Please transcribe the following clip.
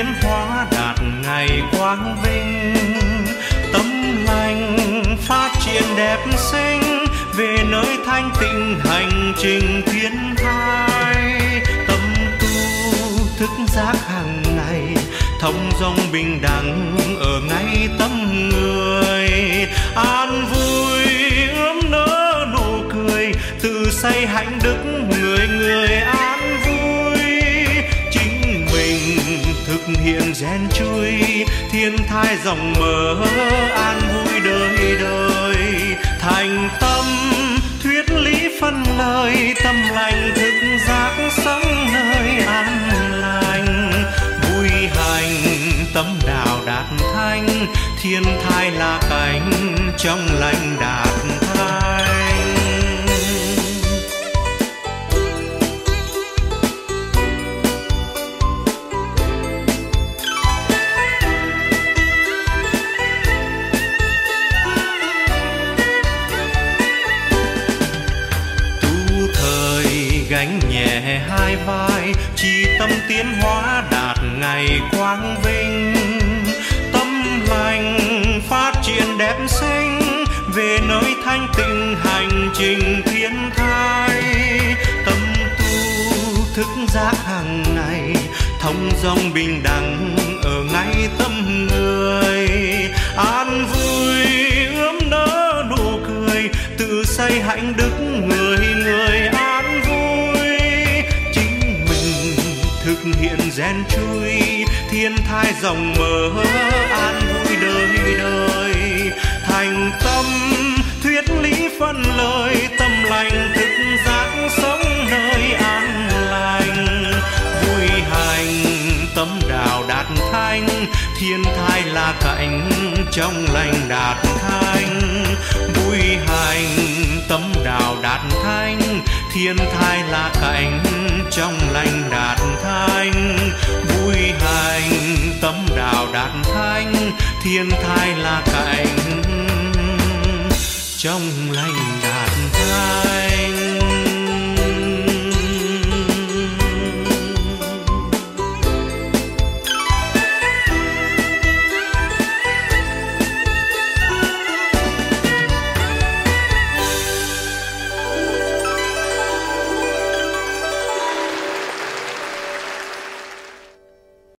biến hóa đạt ngày quang vinh. Tâm lành phát triển đẹp xinh về nơi thanh tịnh hành trình thiên thai. Tâm tu thức giác hàng ngày thông dong bình đẳng ở ngay tâm người. À, hiện gen chui, thiên thai dòng mở, an vui đời đời. Thành tâm, thuyết lý phân lời, tâm lành thức giác sống nơi an lành. Vui hành, tâm đạo đạt thanh, thiên thai là cảnh trong lành đạt thanh. Gánh nhẹ hai vai, chỉ tâm tiến hóa đạt ngày quang vinh. Tâm lành phát triển đẹp xinh, về nơi thanh tịnh hành trình thiên thai. Tâm tu thức giác hàng ngày, thông dong bình đẳng ở ngay tâm người. An vui hiện gen chui, thiên thai dòng mở, an vui đời đời. Thành tâm, thuyết lý phân lời, tâm lành thực giác sống nơi an lành. Vui hành, tâm đạo đạt thanh, thiên thai là cảnh trong lành đạt thanh. Vui hành, tâm đạo đạt thanh thiên thai là cảnh trong lành đạt thanh, vui hành tâm đạo đạt thanh, thiên thai là cảnh trong lành đạt thanh.